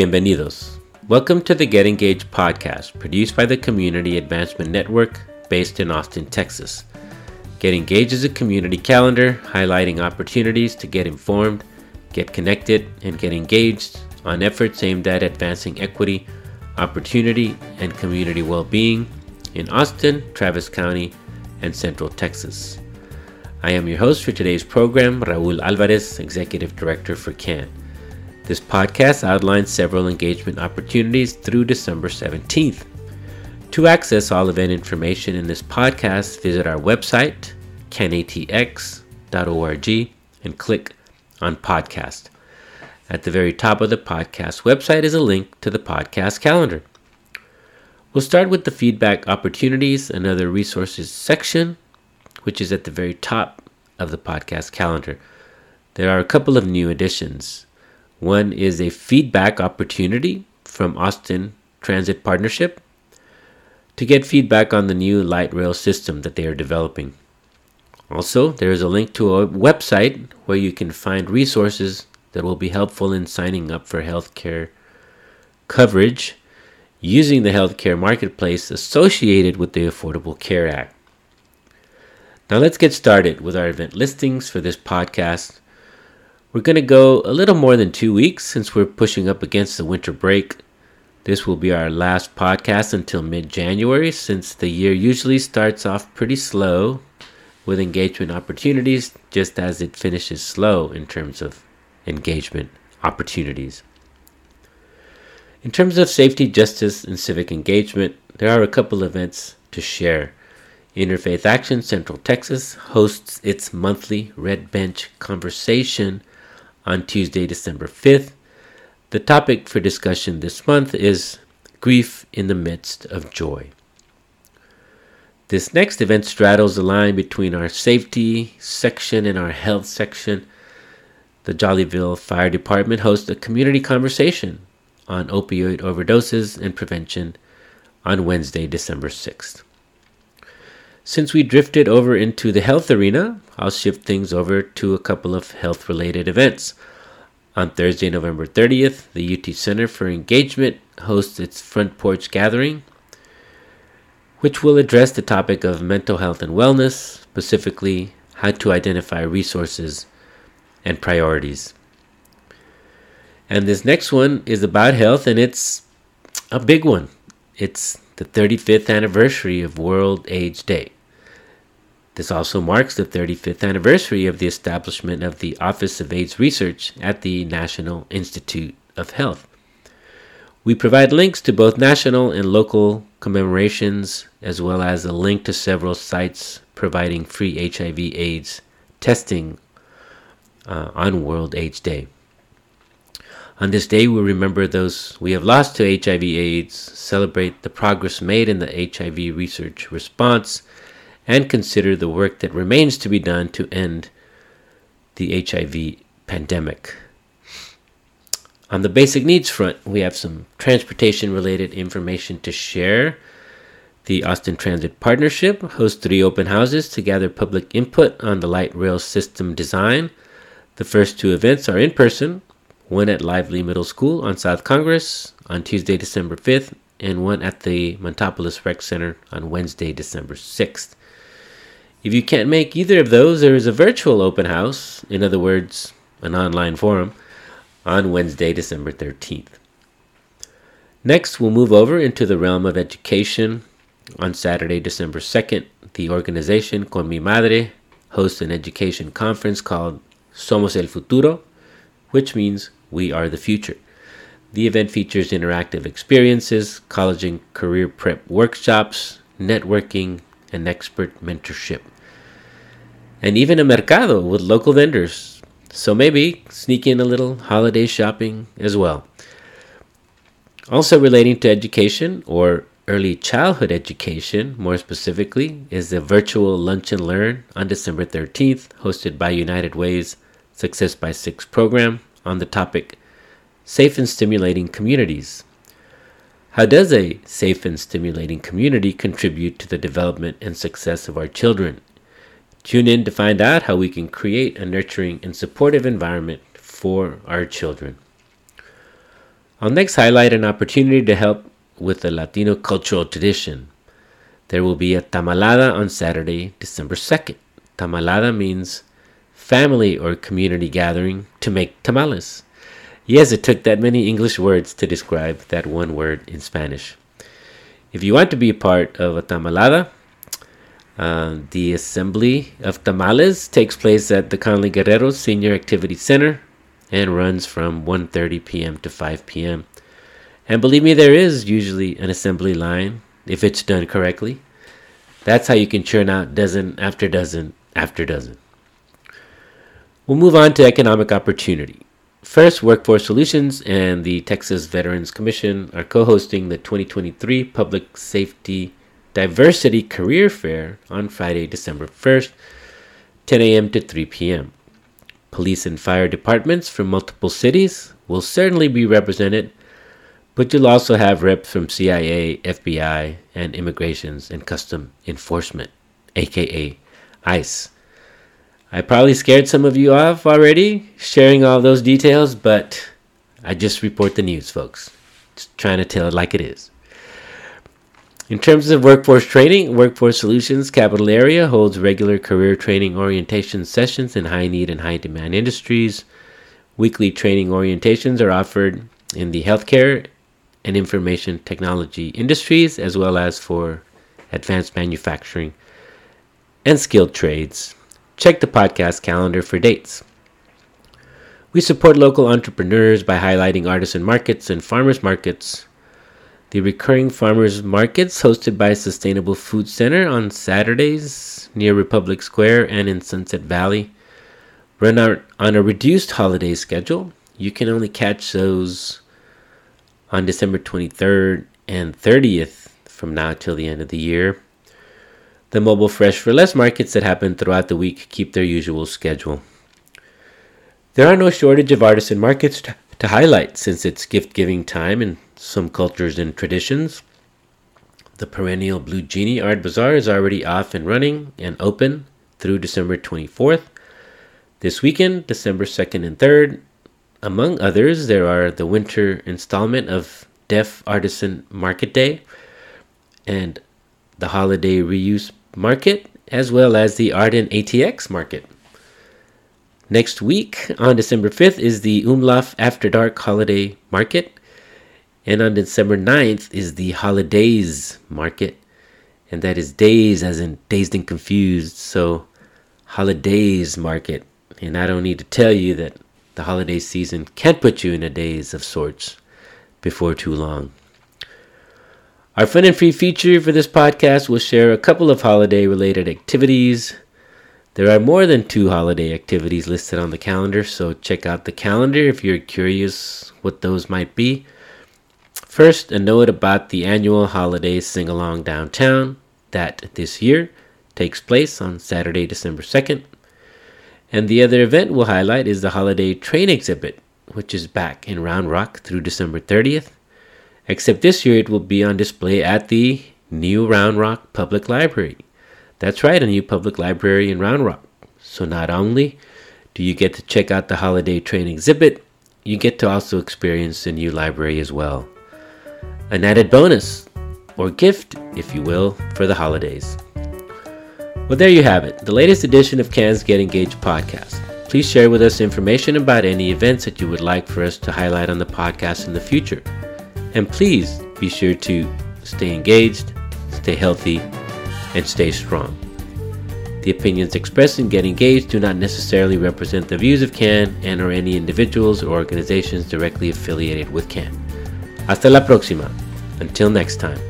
Bienvenidos. Welcome to the Get Engaged podcast, produced by the Community Advancement Network based in Austin, Texas. Get Engaged is a community calendar highlighting opportunities to get informed, get connected, and get engaged on efforts aimed at advancing equity, opportunity, and community well being in Austin, Travis County, and Central Texas. I am your host for today's program, Raul Alvarez, Executive Director for CAN. This podcast outlines several engagement opportunities through December 17th. To access all event information in this podcast, visit our website, canatx.org, and click on podcast. At the very top of the podcast website is a link to the podcast calendar. We'll start with the feedback opportunities and other resources section which is at the very top of the podcast calendar. There are a couple of new additions. One is a feedback opportunity from Austin Transit Partnership to get feedback on the new light rail system that they are developing. Also, there is a link to a website where you can find resources that will be helpful in signing up for healthcare coverage using the healthcare marketplace associated with the Affordable Care Act. Now let's get started with our event listings for this podcast. We're going to go a little more than two weeks since we're pushing up against the winter break. This will be our last podcast until mid January since the year usually starts off pretty slow with engagement opportunities, just as it finishes slow in terms of engagement opportunities. In terms of safety, justice, and civic engagement, there are a couple events to share. Interfaith Action Central Texas hosts its monthly Red Bench conversation on Tuesday, December 5th. The topic for discussion this month is Grief in the Midst of Joy. This next event straddles the line between our safety section and our health section. The Jollyville Fire Department hosts a community conversation on opioid overdoses and prevention on Wednesday, December 6th. Since we drifted over into the health arena, I'll shift things over to a couple of health related events. On Thursday, November 30th, the UT Center for Engagement hosts its front porch gathering, which will address the topic of mental health and wellness, specifically how to identify resources and priorities. And this next one is about health, and it's a big one. It's the 35th anniversary of World AIDS Day. This also marks the 35th anniversary of the establishment of the Office of AIDS Research at the National Institute of Health. We provide links to both national and local commemorations, as well as a link to several sites providing free HIV/AIDS testing uh, on World AIDS Day. On this day, we remember those we have lost to HIV AIDS, celebrate the progress made in the HIV research response, and consider the work that remains to be done to end the HIV pandemic. On the basic needs front, we have some transportation related information to share. The Austin Transit Partnership hosts three open houses to gather public input on the light rail system design. The first two events are in person one at Lively Middle School on South Congress on Tuesday, December 5th, and one at the Montopolis Rec Center on Wednesday, December 6th. If you can't make either of those, there is a virtual open house, in other words, an online forum, on Wednesday, December 13th. Next, we'll move over into the realm of education. On Saturday, December 2nd, the organization Con Mi Madre hosts an education conference called Somos el Futuro, which means we Are the Future. The event features interactive experiences, college and career prep workshops, networking, and expert mentorship. And even a mercado with local vendors. So maybe sneak in a little holiday shopping as well. Also relating to education or early childhood education, more specifically, is the virtual Lunch and Learn on December 13th, hosted by United Way's Success by Six program on the topic Safe and Stimulating Communities. How does a safe and stimulating community contribute to the development and success of our children? Tune in to find out how we can create a nurturing and supportive environment for our children. I'll next highlight an opportunity to help with the Latino cultural tradition. There will be a tamalada on Saturday, December 2nd. Tamalada means family or community gathering to make tamales. Yes, it took that many English words to describe that one word in Spanish. If you want to be a part of a tamalada, uh, the assembly of tamales takes place at the Conley Guerrero Senior Activity Center and runs from 1:30 p.m. to 5 p.m. And believe me, there is usually an assembly line if it's done correctly. That's how you can churn out dozen after dozen after dozen. We'll move on to economic opportunity. First, Workforce Solutions and the Texas Veterans Commission are co hosting the 2023 Public Safety Diversity Career Fair on Friday, December 1st, 10 a.m. to 3 p.m. Police and fire departments from multiple cities will certainly be represented, but you'll also have reps from CIA, FBI, and Immigrations and Custom Enforcement, aka ICE. I probably scared some of you off already sharing all those details, but I just report the news, folks. Just trying to tell it like it is. In terms of workforce training, Workforce Solutions Capital Area holds regular career training orientation sessions in high need and high demand industries. Weekly training orientations are offered in the healthcare and information technology industries, as well as for advanced manufacturing and skilled trades. Check the podcast calendar for dates. We support local entrepreneurs by highlighting artisan markets and farmers markets the recurring farmers markets hosted by Sustainable Food Center on Saturdays near Republic Square and in Sunset Valley run out on a reduced holiday schedule. You can only catch those on December 23rd and 30th from now till the end of the year. The mobile Fresh for Less markets that happen throughout the week keep their usual schedule. There are no shortage of artisan markets to, to highlight since it's gift giving time in some cultures and traditions. The perennial Blue Genie Art Bazaar is already off and running and open through December 24th. This weekend, December 2nd and 3rd, among others, there are the winter installment of Deaf Artisan Market Day and the Holiday Reuse Market, as well as the Arden ATX Market. Next week, on December 5th, is the Umlauf After Dark Holiday Market and on December 9th is the holidays market. And that is days as in dazed and confused. So, holidays market. And I don't need to tell you that the holiday season can put you in a daze of sorts before too long. Our fun and free feature for this podcast will share a couple of holiday related activities. There are more than two holiday activities listed on the calendar, so check out the calendar if you're curious what those might be. First, a note about the annual holiday sing along downtown that this year takes place on Saturday, December 2nd. And the other event we'll highlight is the holiday train exhibit, which is back in Round Rock through December 30th. Except this year it will be on display at the new Round Rock Public Library. That's right, a new public library in Round Rock. So not only do you get to check out the holiday train exhibit, you get to also experience the new library as well an added bonus, or gift, if you will, for the holidays. Well, there you have it, the latest edition of CAN's Get Engaged podcast. Please share with us information about any events that you would like for us to highlight on the podcast in the future. And please be sure to stay engaged, stay healthy, and stay strong. The opinions expressed in Get Engaged do not necessarily represent the views of CAN and or any individuals or organizations directly affiliated with CAN. Hasta la próxima. Until next time.